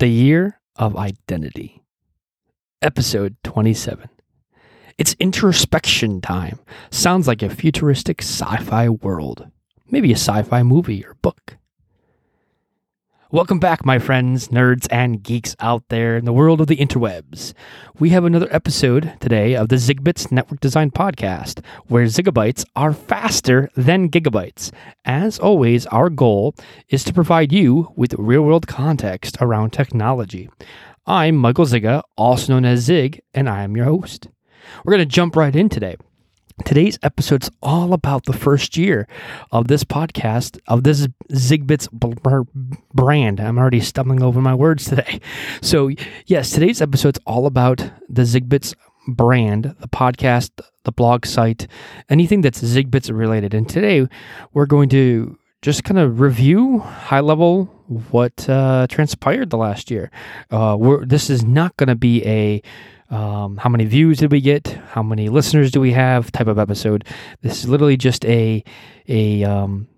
The Year of Identity, Episode 27. It's introspection time. Sounds like a futuristic sci fi world. Maybe a sci fi movie or book. Welcome back, my friends, nerds, and geeks out there in the world of the interwebs. We have another episode today of the Zigbits Network Design Podcast, where zigabytes are faster than gigabytes. As always, our goal is to provide you with real world context around technology. I'm Michael Zsiga, also known as Zig, and I am your host. We're going to jump right in today. Today's episode's all about the first year of this podcast, of this Zigbits brand. I'm already stumbling over my words today. So, yes, today's episode's all about the Zigbits brand, the podcast, the blog site, anything that's Zigbits related. And today we're going to just kind of review high level what uh, transpired the last year. Uh, this is not going to be a um, how many views did we get, how many listeners do we have type of episode. This is literally just a a um,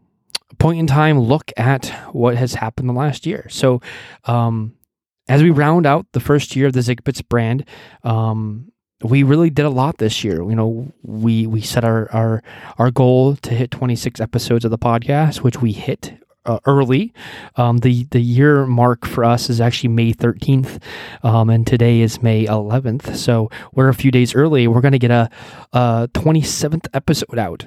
point in time look at what has happened the last year. So um, as we round out the first year of the Zigbits brand, um, we really did a lot this year. You know, we we set our our our goal to hit 26 episodes of the podcast, which we hit uh, early. Um, the the year mark for us is actually May 13th, um, and today is May 11th. So we're a few days early. We're going to get a, a 27th episode out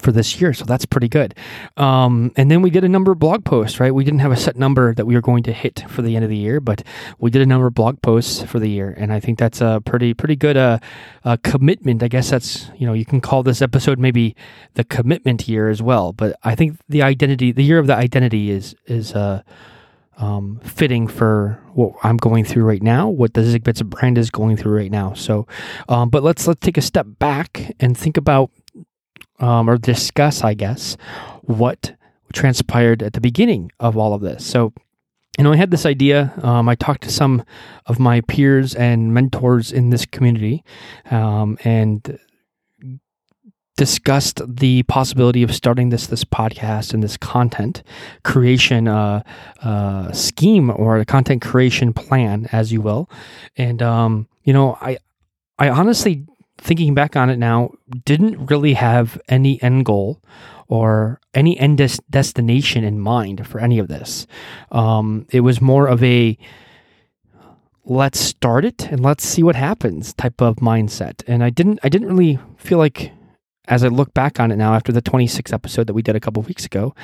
for this year. So that's pretty good. Um, and then we did a number of blog posts, right? We didn't have a set number that we were going to hit for the end of the year, but we did a number of blog posts for the year. And I think that's a pretty, pretty good uh, uh, commitment. I guess that's, you know, you can call this episode maybe the commitment year as well. But I think the identity, the year of the identity is, is, uh, um, fitting for what I'm going through right now, what the Zigbits brand is going through right now. So, um, but let's let's take a step back and think about um, or discuss, I guess, what transpired at the beginning of all of this. So, you know, I had this idea. Um, I talked to some of my peers and mentors in this community um, and discussed the possibility of starting this this podcast and this content creation uh, uh, scheme or a content creation plan, as you will. And um, you know, I I honestly thinking back on it now, didn't really have any end goal or any end des- destination in mind for any of this. Um, it was more of a let's start it and let's see what happens type of mindset. And I didn't I didn't really feel like as I look back on it now after the 26th episode that we did a couple weeks ago,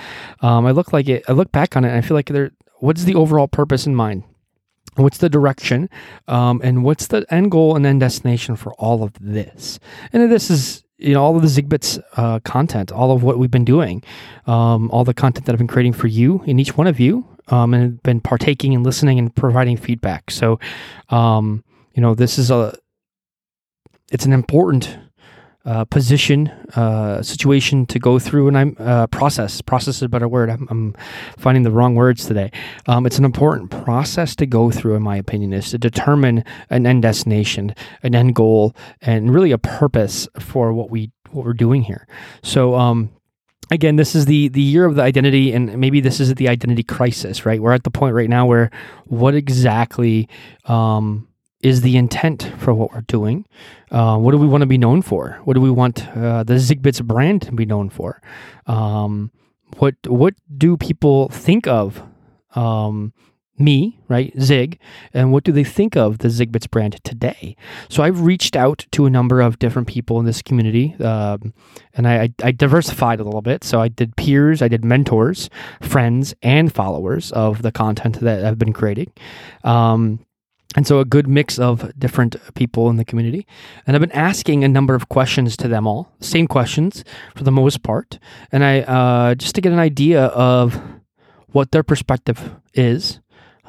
um, I look like it. I look back on it and I feel like there. What's the overall purpose in mind? What's the direction um, and what's the end goal and end destination for all of this? And this is you know all of the zigbits uh, content all of what we've been doing um, all the content that i've been creating for you and each one of you um, and been partaking and listening and providing feedback. So um, you know this is a it's an important uh, position, uh, situation to go through, and I'm uh, process. Process is a better word. I'm, I'm finding the wrong words today. Um, it's an important process to go through, in my opinion, is to determine an end destination, an end goal, and really a purpose for what we what we're doing here. So, um, again, this is the the year of the identity, and maybe this is the identity crisis. Right, we're at the point right now where what exactly. Um, is the intent for what we're doing? Uh, what do we want to be known for? What do we want uh, the Zigbits brand to be known for? Um, what what do people think of um, me, right, Zig, and what do they think of the Zigbits brand today? So I've reached out to a number of different people in this community, um, and I, I, diversified a little bit. So I did peers, I did mentors, friends, and followers of the content that I've been creating. Um, and so, a good mix of different people in the community. And I've been asking a number of questions to them all, same questions for the most part. And I, uh, just to get an idea of what their perspective is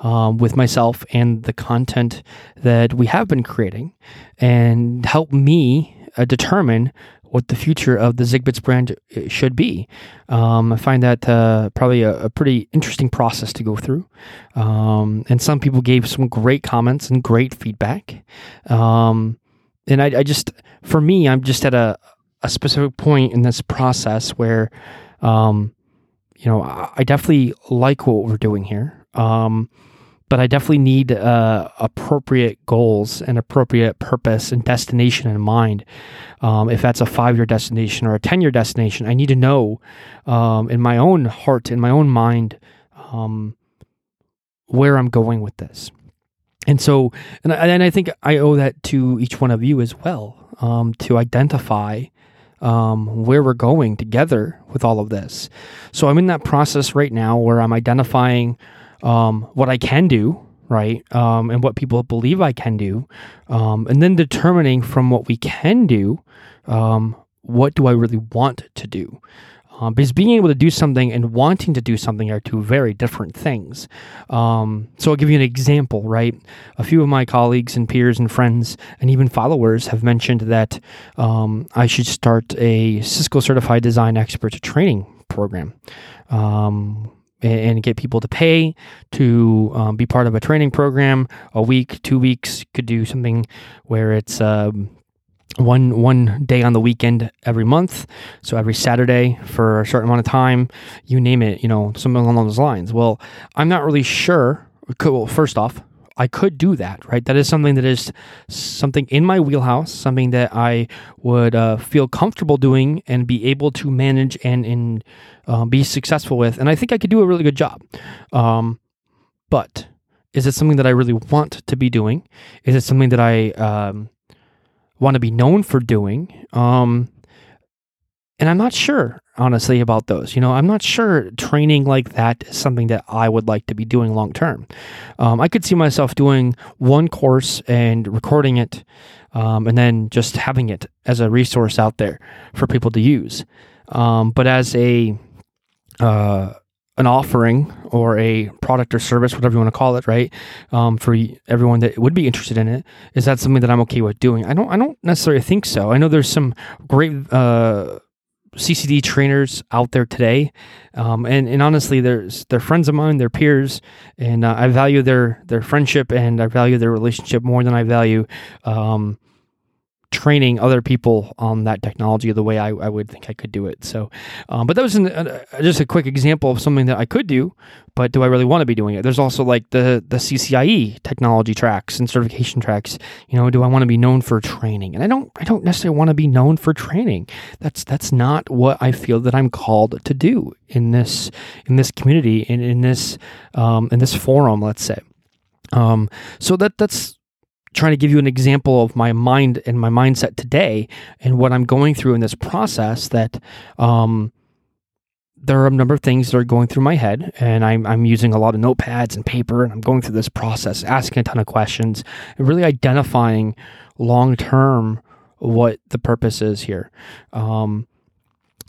um, with myself and the content that we have been creating and help me uh, determine what the future of the Zigbits brand uh, should be. Um, I find that uh, probably a, a, pretty interesting process to go through. Um, and some people gave some great comments and great feedback. Um, and I, I, just, for me, I'm just at a, a specific point in this process where, um, you know, I, I, definitely like what we're doing here. But I definitely need uh, appropriate goals and appropriate purpose and destination in mind. Um, if that's a five year destination or a 10 year destination, I need to know um, in my own heart, in my own mind, um, where I'm going with this. And so, and I, and I think I owe that to each one of you as well um, to identify um, where we're going together with all of this. So I'm in that process right now where I'm identifying um, what I can do, right, um, and what people believe I can do, um, and then determining from what we can do, um, what do I really want to do. Um, because being able to do something and wanting to do something are two very different things. Um, so I'll give you an example, right? A few of my colleagues and peers and friends and even followers have mentioned that um, I should start a Cisco Certified Design Expert training program. Um, and get people to pay to um, be part of a training program. A week two weeks could do something where it's um, one one day on the weekend every month. So every saturday for a certain amount of time you name it you know something along those lines. Well i'm not really sure. Well first off i could do that right? That is something that is something in my wheelhouse something that i would uh, feel comfortable doing and be able to manage and, and uh, be successful with and i think i could do a really good job. Um, but is it something that i really want to be doing? Is it something that i um, want to be known for doing. Um, and I'm not sure, honestly, about those. You know, I'm not sure training like that is something that I would like to be doing long term. Um, I could see myself doing one course and recording it, um, and then just having it as a resource out there for people to use. Um, but as a uh, an offering or a product or service, whatever you want to call it, right? Um, for everyone that would be interested in it, is that something that I'm okay with doing? I don't, I don't necessarily think so. I know there's some great uh, CCD trainers out there today, um, and and honestly, there's they're friends of mine, they're peers, and uh, I value their their friendship and I value their relationship more than I value. Um, training other people on that technology the way I, I would think I could do it. So, um, but that was an, uh, just a quick example of something that I could do, but do I really want to be doing it? There's also like the the CCIE technology tracks and certification tracks. You know, do I want to be known for training? And I don't I don't necessarily want to be known for training. That's that's not what I feel that I'm called to do in this in this community in in this um, in this forum. Let's say. Um, so that that's trying to give you an example of my mind and my mindset today and what I'm going through in this process that um, there are a number of things that are going through my head and I'm, I'm using a lot of notepads and paper and I'm going through this process, asking a ton of questions and really identifying long term what the purpose is here. Um,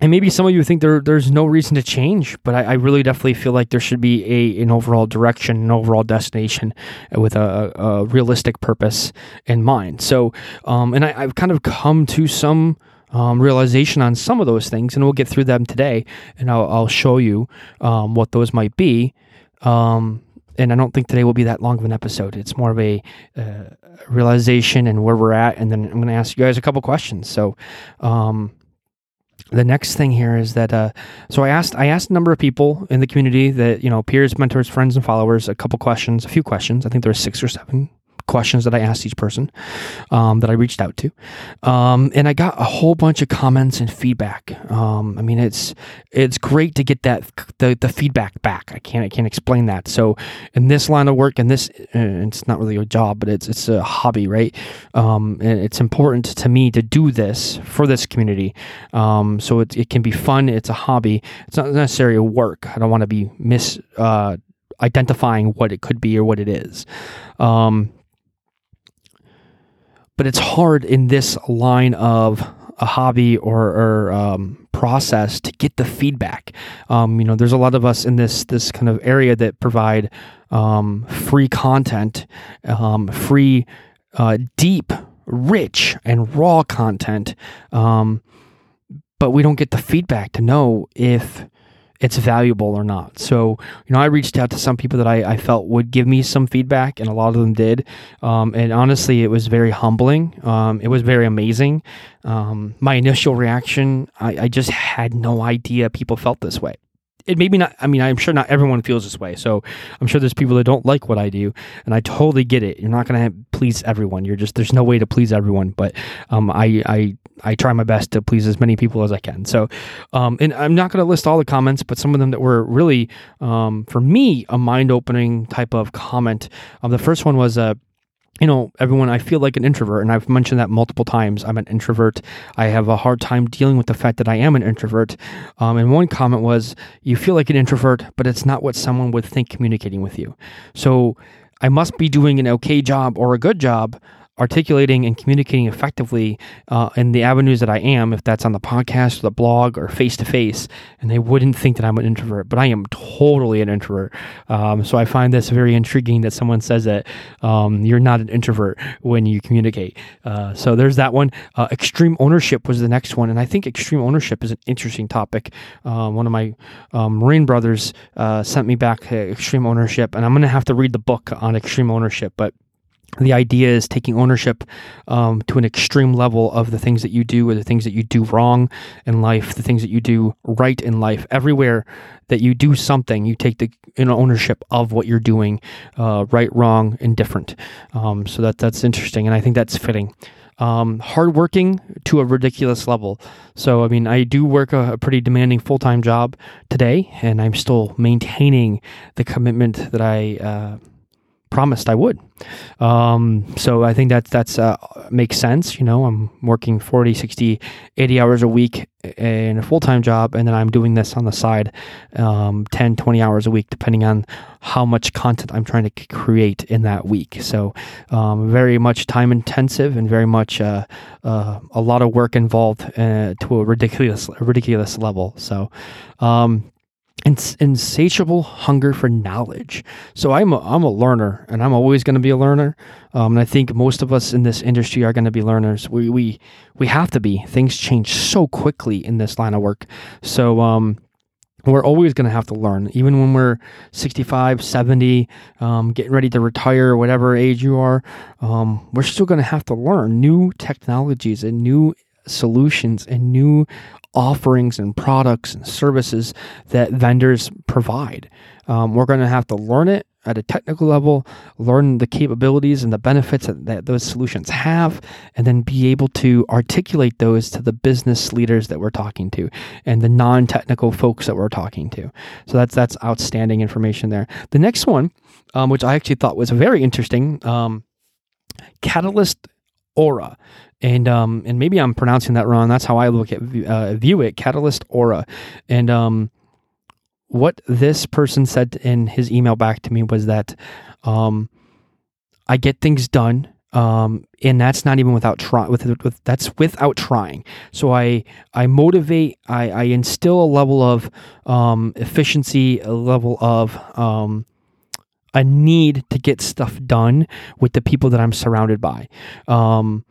and maybe some of you think there there's no reason to change, but I, I, really definitely feel like there should be a an overall direction, an overall destination with a, a realistic purpose in mind. So, um, and I, have kind of come to some um, realization on some of those things, and we'll get through them today, and I'll, I'll show you um, what those might be. Um, and I don't think today will be that long of an episode. It's more of a uh, realization and where we're at, and then I'm going to ask you guys a couple questions. So um, the next thing here is that uh, so I asked I asked a number of people in the community that you know peers, mentors, friends, and followers a couple questions, a few questions. I think there were six or seven questions that I asked each person um, that I reached out to, um, and I got a whole bunch of comments and feedback. Um, I mean, it's it's great to get that the, the feedback back. I can't I can't explain that. So in this line of work, and this uh, it's not really a job, but it's it's a hobby, right? Um, and it's important to me to do this for this community. Um, so it it can be fun. It's a hobby. It's not necessarily a work. I don't want to be mis. Uh, identifying what it could be or what it is. Um, but it's hard in this line of a hobby or, or um, process to get the feedback. Um, you know, there's a lot of us in this this kind of area that provide um, free content, um, free, uh, deep, rich, and raw content, um, but we don't get the feedback to know if it's valuable or not. So, you know, I reached out to some people that I, I felt would give me some feedback, and a lot of them did. Um, and honestly, it was very humbling. Um, it was very amazing. Um, my initial reaction, I, I, just had no idea people felt this way. It maybe not i mean i'm sure not everyone feels this way. So i'm sure there's people that don't like what i do and i totally get it. You're not going to please everyone. You're just there's no way to please everyone but um, I, I i try my best to please as many people as i can. So um, and i'm not going to list all the comments but some of them that were really um, for me a mind-opening type of comment. Um, the first one was uh, you know, everyone, I feel like an introvert, and I've mentioned that multiple times. I'm an introvert. I have a hard time dealing with the fact that I am an introvert. Um, and one comment was, You feel like an introvert, but it's not what someone would think communicating with you. So I must be doing an okay job or a good job articulating and communicating effectively uh, in the avenues that I am, if that's on the podcast or the blog or face to face, and they wouldn't think that I'm an introvert, but I am totally an introvert. Um, so I find this very intriguing that someone says that um, you're not an introvert when you communicate. Uh, so there's that one. Uh, extreme ownership was the next one, and I think extreme ownership is an interesting topic. Um, one of my um, Marine brothers uh, sent me back extreme ownership, and I'm going to have to read the book on extreme ownership, but the idea is taking ownership um, to an extreme level of the things that you do or the things that you do wrong in life, the things that you do right in life. Everywhere that you do something, you take the you know, ownership of what you're doing, uh, right, wrong, indifferent. Um, so that that's interesting, and I think that's fitting. Um, hardworking to a ridiculous level. So, I mean, I do work a, a pretty demanding full time job today, and I'm still maintaining the commitment that I. Uh, promised I would. Um, so I think that that's uh, makes sense. You know, I'm working 40, 60, 80 hours a week in a full time job, and then I'm doing this on the side um, 10, 20 hours a week, depending on how much content I'm trying to create in that week. So um, very much time intensive and very much uh, uh, a lot of work involved uh, to a ridiculous, ridiculous level. So, um, insatiable hunger for knowledge. So I'm a, I'm a learner, and I'm always going to be a learner. Um, and I think most of us in this industry are going to be learners. We we we have to be. Things change so quickly in this line of work. So um, we're always going to have to learn, even when we're 65, 70, um, getting ready to retire, whatever age you are. Um, we're still going to have to learn new technologies and new solutions and new offerings and products and services that vendors provide. Um, we're going to have to learn it at a technical level, learn the capabilities and the benefits that, that, those solutions have, and then be able to articulate those to the business leaders that we're talking to and the non-technical folks that we're talking to. So that's that's outstanding information there. The next one, um, which I actually thought was very interesting, um, Catalyst Aura and um and maybe I'm pronouncing that wrong. That's how I look at uh, view it. Catalyst Aura, and um, what this person said in his email back to me was that um, I get things done. Um, and that's not even without trying. With, with that's without trying. So I I motivate. I, I instill a level of um, efficiency, a level of um, a need to get stuff done with the people that I'm surrounded by. Um,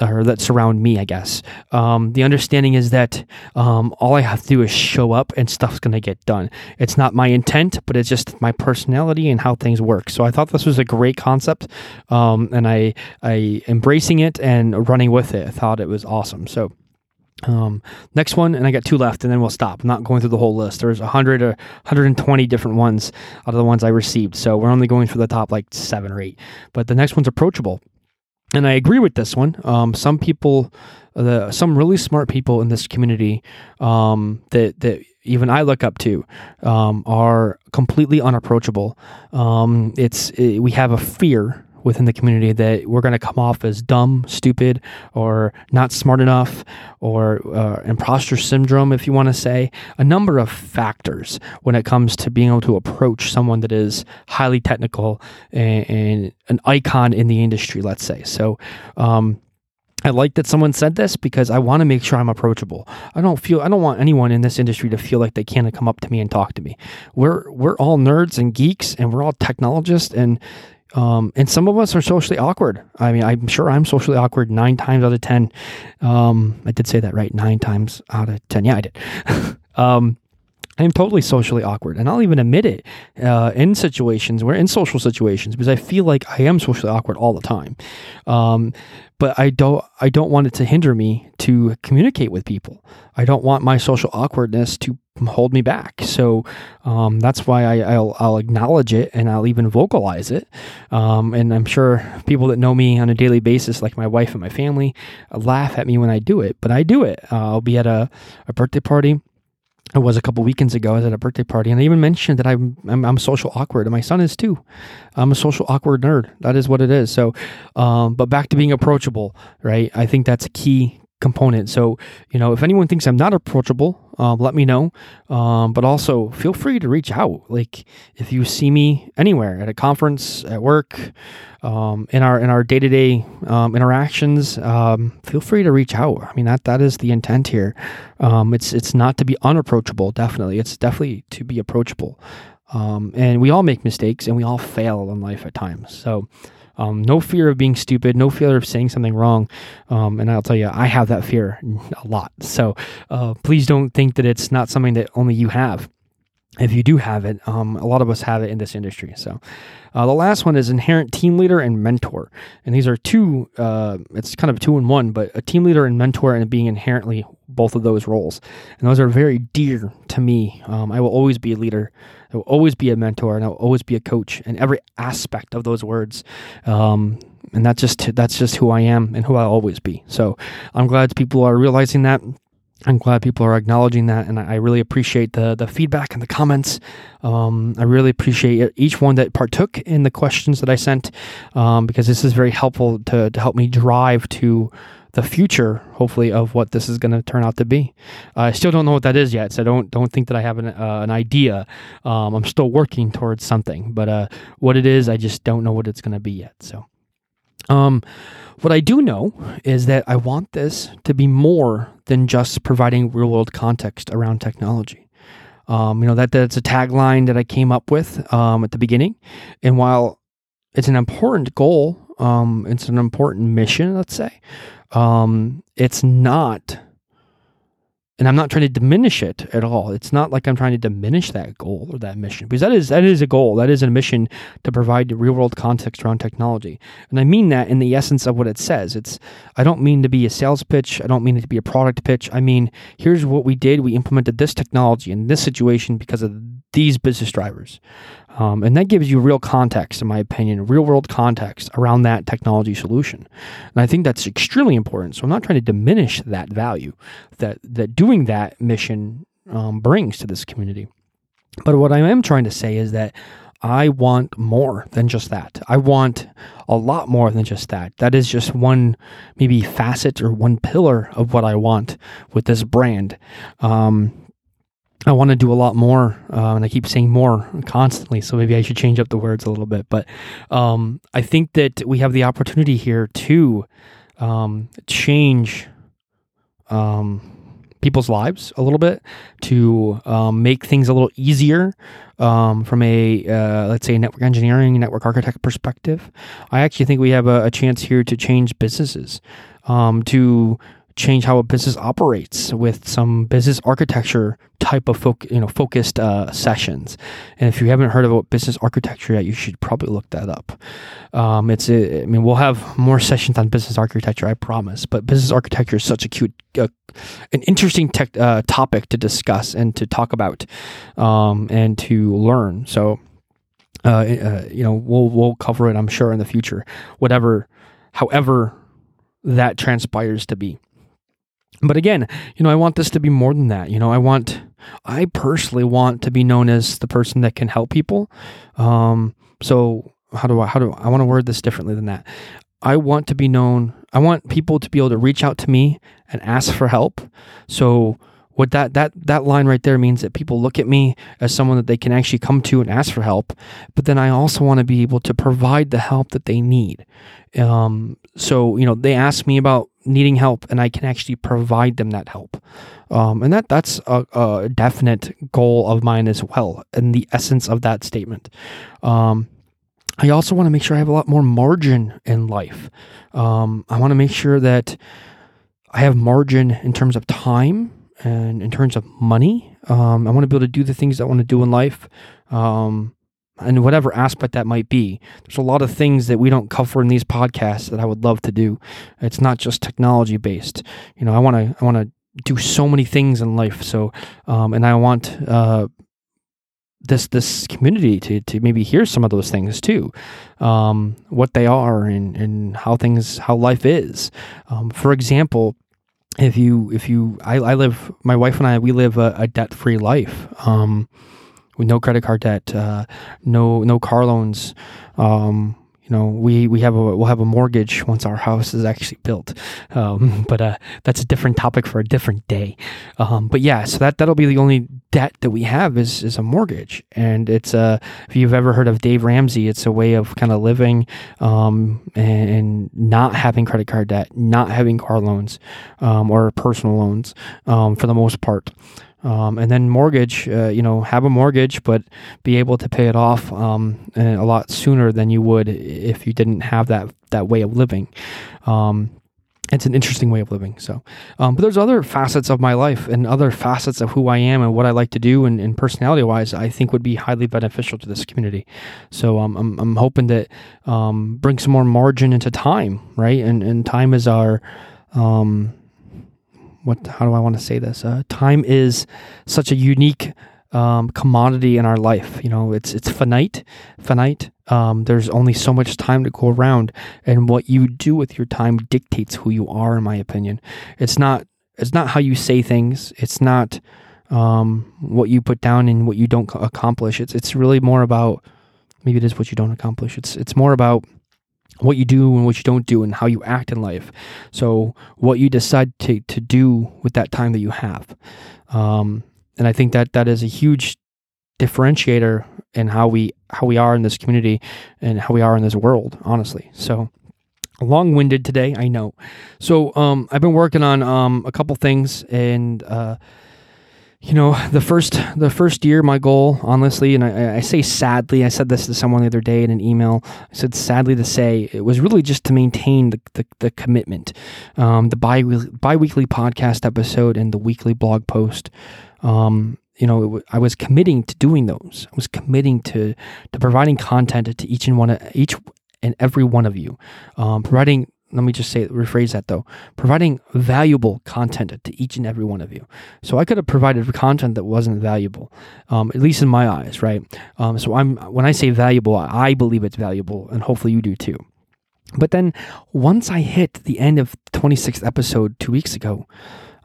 or that surround me, I guess. Um, the understanding is that um, all I have to do is show up and stuff's going to get done. It's not my intent, but it's just my personality and how things work. So I thought this was a great concept, um, and I I embracing it and running with it. I thought it was awesome. So. Um, next one, and I got two left, and then we'll stop. I'm not going through the whole list. There's 100 or 120 different ones out of the ones I received, so we're only going for the top like seven or eight. But the next one's approachable and I agree with this one. Um, some people, the some really smart people in this community um, that that even I look up to um, are completely unapproachable. Um, it's it, we have a fear within the community that we're going to come off as dumb, stupid, or not smart enough, or uh, imposter syndrome, if you want to say. A number of factors when it comes to being able to approach someone that is highly technical and, and an icon in the industry, let's say. So, um, I like that someone said this because I want to make sure I'm approachable. I don't feel I don't want anyone in this industry to feel like they can't come up to me and talk to me. We're we're all nerds and geeks and we're all technologists and um, and some of us are socially awkward. I mean, I'm sure I'm socially awkward nine times out of 10. Um, I did say that right, nine times out of 10. Yeah, I did. um, I'm totally socially awkward, and I'll even admit it uh, in situations where in social situations because I feel like I am socially awkward all the time. Um, but I don't I don't want it to hinder me to communicate with people. I don't want my social awkwardness to hold me back. So um, that's why I, will I'll acknowledge it and I'll even vocalize it. Um, and I'm sure people that know me on a daily basis, like my wife and my family, laugh at me when I do it. But I do it. Uh, I'll be at a, a birthday party it was a couple weekends ago. I was at a birthday party, and I even mentioned that I'm, I'm, I'm social awkward, and my son is too. I'm a social awkward nerd. That is what it is. So, um, but back to being approachable, right? I think that's a key component. So, you know, if anyone thinks I'm not approachable, um, let me know. Um, but also feel free to reach out. Like if you see me anywhere at a conference, at work, um, in our in our day to day interactions, um, feel free to reach out. I mean that that is the intent here. Um, it's it's not to be unapproachable. Definitely, it's definitely to be approachable. Um, and we all make mistakes, and we all fail in life at times. So. Um, no fear of being stupid, no fear of saying something wrong. Um, and I'll tell you, I have that fear a lot. So uh, please don't think that it's not something that only you have. If you do have it, um, a lot of us have it in this industry. So uh, the last one is inherent team leader and mentor. And these are two, uh, it's kind of two in one, but a team leader and mentor and being inherently both of those roles. And those are very dear to me. Um, I will always be a leader. I will always be a mentor and I will always be a coach in every aspect of those words. Um, and that's just that's just who I am and who I'll always be. So I'm glad people are realizing that. I'm glad people are acknowledging that, and I really appreciate the the feedback and the comments. Um, I really appreciate each one that partook in the questions that I sent, um, because this is very helpful to to help me drive to the future, hopefully, of what this is going to turn out to be. Uh, I still don't know what that is yet, so don't don't think that I have an uh, an idea. Um, I'm still working towards something, but uh, what it is, I just don't know what it's going to be yet. So, um, what I do know is that I want this to be more than just providing real world context around technology. Um, you know that that's a tagline that I came up with um, at the beginning, and while it's an important goal, um, it's an important mission. Let's say um, it's not and I'm not trying to diminish it at all. It's not like I'm trying to diminish that goal or that mission because that is that is a goal. That is a mission to provide real world context around technology. And I mean that in the essence of what it says. It's I don't mean to be a sales pitch. I don't mean it to be a product pitch. I mean, here's what we did. We implemented this technology in this situation because of these business drivers. Um, and that gives you real context, in my opinion, real world context around that technology solution. And I think that's extremely important. So I'm not trying to diminish that value that, that doing that mission um, brings to this community. But what I am trying to say is that I want more than just that. I want a lot more than just that. That is just one, maybe facet or one pillar of what I want with this brand. Um, I want to do a lot more, uh, and I keep saying more constantly. So maybe I should change up the words a little bit. But um, I think that we have the opportunity here to um, change um, people's lives a little bit, to um, make things a little easier um, from a uh, let's say network engineering, network architect perspective. I actually think we have a, a chance here to change businesses, um, to change how a business operates with some business architecture type of you know focused uh, sessions. And if you haven't heard about business architecture yet, you should probably look that up. Um, it's a, I mean we'll have more sessions on business architecture, I promise. But business architecture is such a cute, uh, an interesting tech, uh, topic to discuss and to talk about um, and to learn. So. Uh, uh, you know, we'll we'll cover it. I'm sure in the future, whatever, however that transpires to be. But again, you know, I want this to be more than that. You know, I want, I personally want to be known as the person that can help people. Um, so how do I, how do I want to word this differently than that? I want to be known. I want people to be able to reach out to me and ask for help. So what that that that line right there means that people look at me as someone that they can actually come to and ask for help. But then I also want to be able to provide the help that they need. Um, so you know, they ask me about needing help, and I can actually provide them that help. Um, and that that's a, a, definite goal of mine as well, and the essence of that statement. Um, I also want to make sure I have a lot more margin in life. Um, I want to make sure that I have margin in terms of time and in terms of money. Um, I want to be able to do the things I want to do in life. Um, and whatever aspect that might be. There's a lot of things that we don't cover in these podcasts that I would love to do. It's not just technology based. You know, I want to I want to do so many things in life. So, um, and I want uh, this this community to to maybe hear some of those things too, um, what they are and and how things how life is. Um, for example, if you if you I, I live my wife and I we live a, a debt free life um, with no credit card debt uh, no no car loans. Um, you know we we have a we'll have a mortgage once our house is actually built. Um, but uh, that's a different topic for a different day. Um, but yeah so that that'll be the only debt that we have is is a mortgage and it's uh if you've ever heard of Dave Ramsey it's a way of kind of living um, and, and, not having credit card debt not having car loans um, or personal loans um, for the most part um, and then mortgage, uh, you know, have a mortgage, but be able to pay it off um, a lot sooner than you would if you didn't have that that way of living. Um, it's an interesting way of living. So, um, but there's other facets of my life and other facets of who I am and what I like to do and, and personality wise, I think would be highly beneficial to this community. So, um, I'm, I'm hoping that um, bring some more margin into time, right? And, and time is our, um, what how do I want to say this? Uh, time is such a unique um, commodity in our life. You know, it's it's finite, finite. Um, there's only so much time to go around, and what you do with your time dictates who you are. In my opinion, it's not it's not how you say things. It's not um, what you put down and what you don't accomplish. It's it's really more about maybe it is what you don't accomplish. It's it's more about what you do and what you don't do and how you act in life. So what you decide to, to do with that time that you have. Um, and I think that that is a huge differentiator in how we how we are in this community and how we are in this world, honestly. So long-winded today, I know. So um, I've been working on um, a couple things and uh, you know the first the first year my goal honestly and I, I, say sadly i said this to someone the other day in an email i said sadly to say it was really just to maintain the, the, the commitment um, the bi- bi-weekly podcast episode and the weekly blog post um, you know i was committing to doing those. I was committing to to providing content to each and one of each and every one of you. Um, providing let me just say rephrase that though. Providing valuable content to each and every one of you. So i could have provided content that wasn't valuable um, at least in my eyes right? Um, so i'm when i say valuable i believe it's valuable and hopefully you do too. But then once i hit the end of 26th episode two weeks ago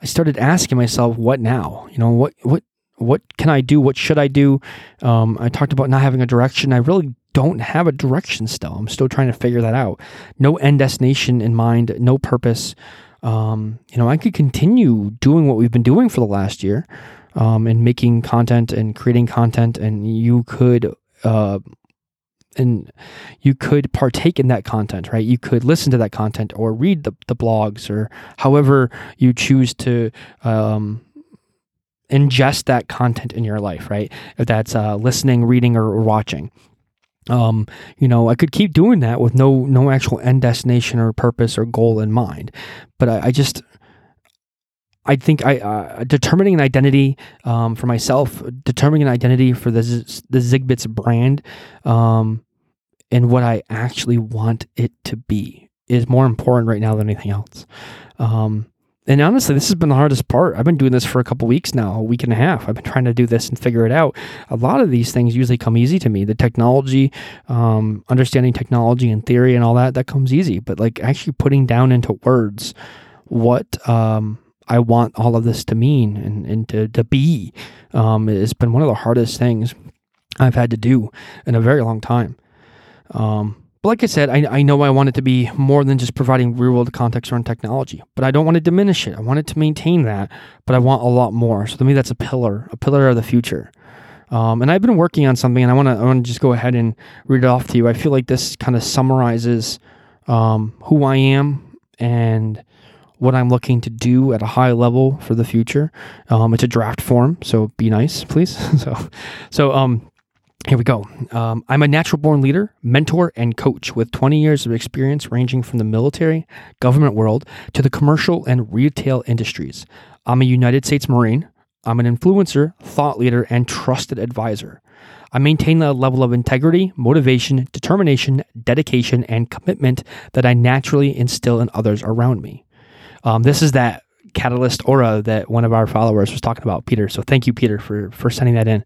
i started asking myself what now you know what what what can i do what should i do um, i talked about not having a direction i really don't have a direction still. I'm still trying to figure that out. No end destination in mind, no purpose. Um, you know, I could continue doing what we've been doing for the last year um, and making content and creating content, and you could. Uh, and you could partake in that content, right? You could listen to that content or read the, the blogs or however you choose to um, ingest that content in your life, right? If that's uh, listening, reading, or watching um, you know, I could keep doing that with no no actual end destination or purpose or goal in mind, but I, I just I think I uh, determining an identity um, for myself, determining an identity for the the Zigbits brand, um, and what I actually want it to be is more important right now than anything else. Um, and honestly, this has been the hardest part. I've been doing this for a couple weeks now, a week and a half. I've been trying to do this and figure it out. A lot of these things usually come easy to me. The technology, um, understanding technology and theory and all that, that comes easy. But like actually putting down into words what um, I want all of this to mean and, and to, to be um, has been one of the hardest things I've had to do in a very long time. Um, but like I said, I, I know I want it to be more than just providing real world context around technology, but I don't want to diminish it. I want it to maintain that, but I want a lot more. So to me, that's a pillar, a pillar of the future. Um, and I've been working on something, and I want to I want to just go ahead and read it off to you. I feel like this kind of summarizes um, who I am and what I'm looking to do at a high level for the future. Um, it's a draft form, so be nice, please. so, so um, here we go. Um, I'm a natural born leader, mentor, and coach with 20 years of experience ranging from the military, government world to the commercial and retail industries. I'm a United States Marine. I'm an influencer, thought leader, and trusted advisor. I maintain a level of integrity, motivation, determination, dedication, and commitment that I naturally instill in others around me. Um, this is that catalyst aura that one of our followers was talking about, Peter. So thank you, Peter, for for sending that in.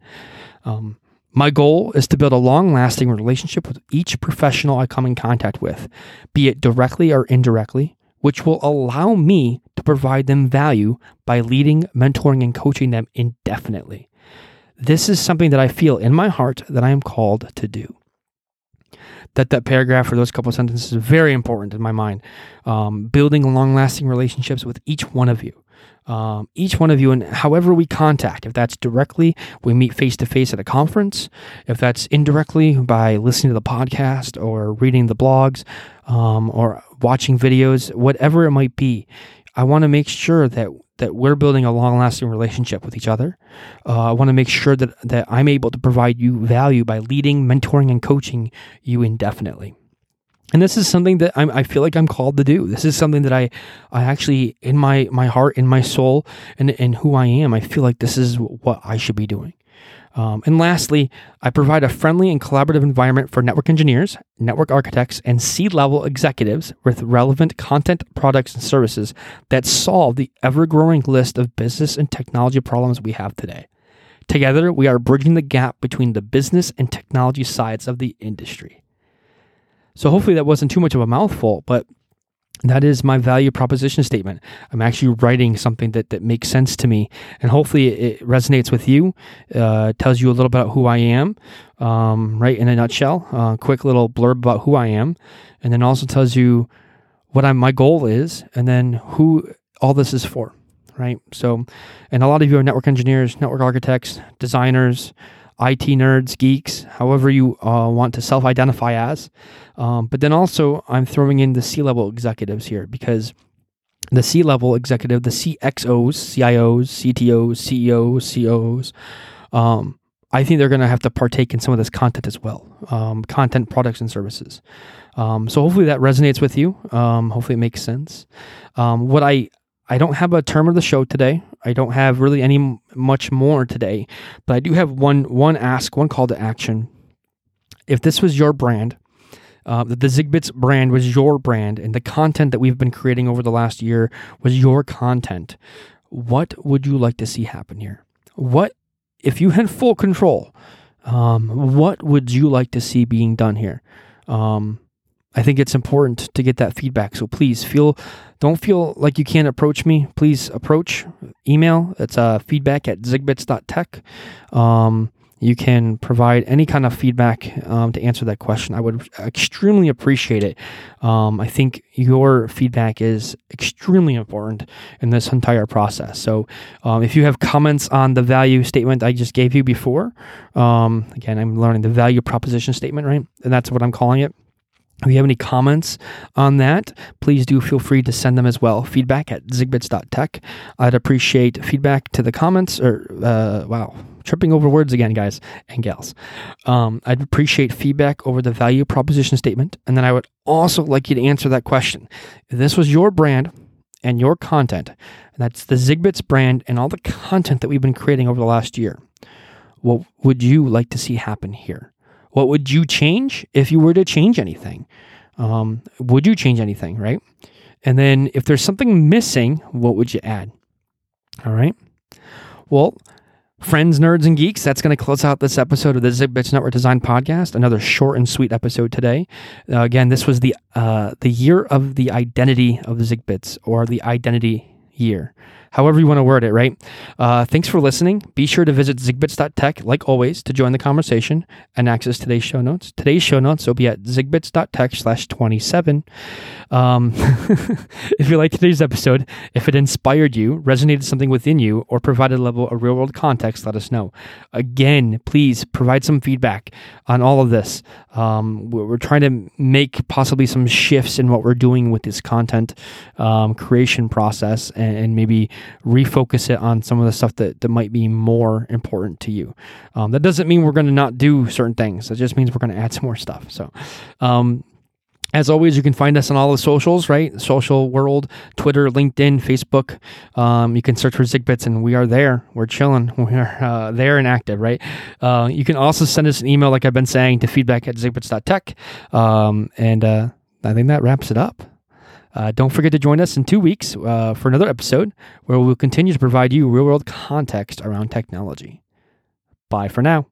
Um, my goal is to build a long lasting relationship with each professional I come in contact with, be it directly or indirectly, which will allow me to provide them value by leading, mentoring, and coaching them indefinitely. This is something that I feel in my heart that I am called to do. That that paragraph or those couple sentences is very important in my mind. Um, building long lasting relationships with each one of you um, each one of you, and however we contact, if that's directly, we meet face to face at a conference, if that's indirectly by listening to the podcast or reading the blogs um, or watching videos, whatever it might be, I want to make sure that that we're building a long lasting relationship with each other. Uh, I want to make sure that that I'm able to provide you value by leading, mentoring, and coaching you indefinitely and this is something that I'm, i feel like I'm called to do. This is something that I, I actually, in my my heart, in my soul, and in who I am, I feel like this is what I should be doing. Um, and lastly, I provide a friendly and collaborative environment for network engineers, network architects, and C level executives with relevant content, products, and services that solve the ever growing list of business and technology problems we have today. Together, we are bridging the gap between the business and technology sides of the industry. So hopefully that wasn't too much of a mouthful, but that is my value proposition statement. I'm actually writing something that, that makes sense to me, and hopefully it resonates with you. Uh, tells you a little bit about who I am, um, right in a nutshell. Uh, quick little blurb about who I am, and then also tells you what I'm, my goal is, and then who all this is for, right? So, and a lot of you are network engineers, network architects, designers, IT nerds, geeks, however you uh, want to self identify as. Um, but then also, I'm throwing in the C level executives here because the C level executive, the CXOs, CIOs, CTOs, CEOs, COs, um, I think they're going to have to partake in some of this content as well um, content, products, and services. Um, so hopefully that resonates with you. Um, hopefully it makes sense. Um, what I I don't have a term of the show today. I don't have really any much more today, but I do have one one ask, one call to action. If this was your brand, uh, that the Zigbits brand was your brand, and the content that we've been creating over the last year was your content, what would you like to see happen here? What if you had full control? Um, what would you like to see being done here? Um, I think it's important to get that feedback. So please feel, don't feel like you can't approach me. Please approach email. It's uh, feedback at zigbits.tech. Um, you can provide any kind of feedback um, to answer that question. I would extremely appreciate it. Um, I think your feedback is extremely important in this entire process. So, um, if you have comments on the value statement I just gave you before, um, again, I'm learning the value proposition statement, right? And that's what I'm calling it. If you have any comments on that, please do feel free to send them as well. Feedback at zigbits.tech. I'd appreciate feedback to the comments, or, uh, wow, tripping over words again, guys and gals. Um, I'd appreciate feedback over the value proposition statement. And then I would also like you to answer that question. If this was your brand and your content, and that's the Zigbits brand and all the content that we've been creating over the last year, what would you like to see happen here? What would you change if you were to change anything? Um, would you change anything, right? And then if there's something missing, what would you add? All right. Well, friends, nerds, and geeks, that's going to close out this episode of the Zigbits Network Design Podcast. Another short and sweet episode today. Uh, again, this was the uh, the year of the identity of Zigbits, or the identity year however you want to word it, right? Uh, thanks for listening. Be sure to visit zigbits.tech, like always, to join the conversation and access today's show notes. Today's show notes will be at zigbits.tech slash 27. Um, if you like today's episode, if it inspired you, resonated something within you, or provided a level of real world context, let us know. Again, please provide some feedback on all of this. Um, we're trying to make possibly some shifts in what we're doing with this content um, creation process and, and maybe refocus it on some of the stuff that, that might be more important to you. Um, that doesn't mean we're going to not do certain things. It just means we're going to add some more stuff. So, um, as always, you can find us on all the socials, right? Social world, Twitter, LinkedIn, Facebook. Um, you can search for ZigBits, and we are there. We're chilling. We're uh, there and active, right? Uh, you can also send us an email, like I've been saying, to feedback at zigbits.tech. Um, and uh, I think that wraps it up. Uh, don't forget to join us in two weeks uh, for another episode where we'll continue to provide you real world context around technology. Bye for now.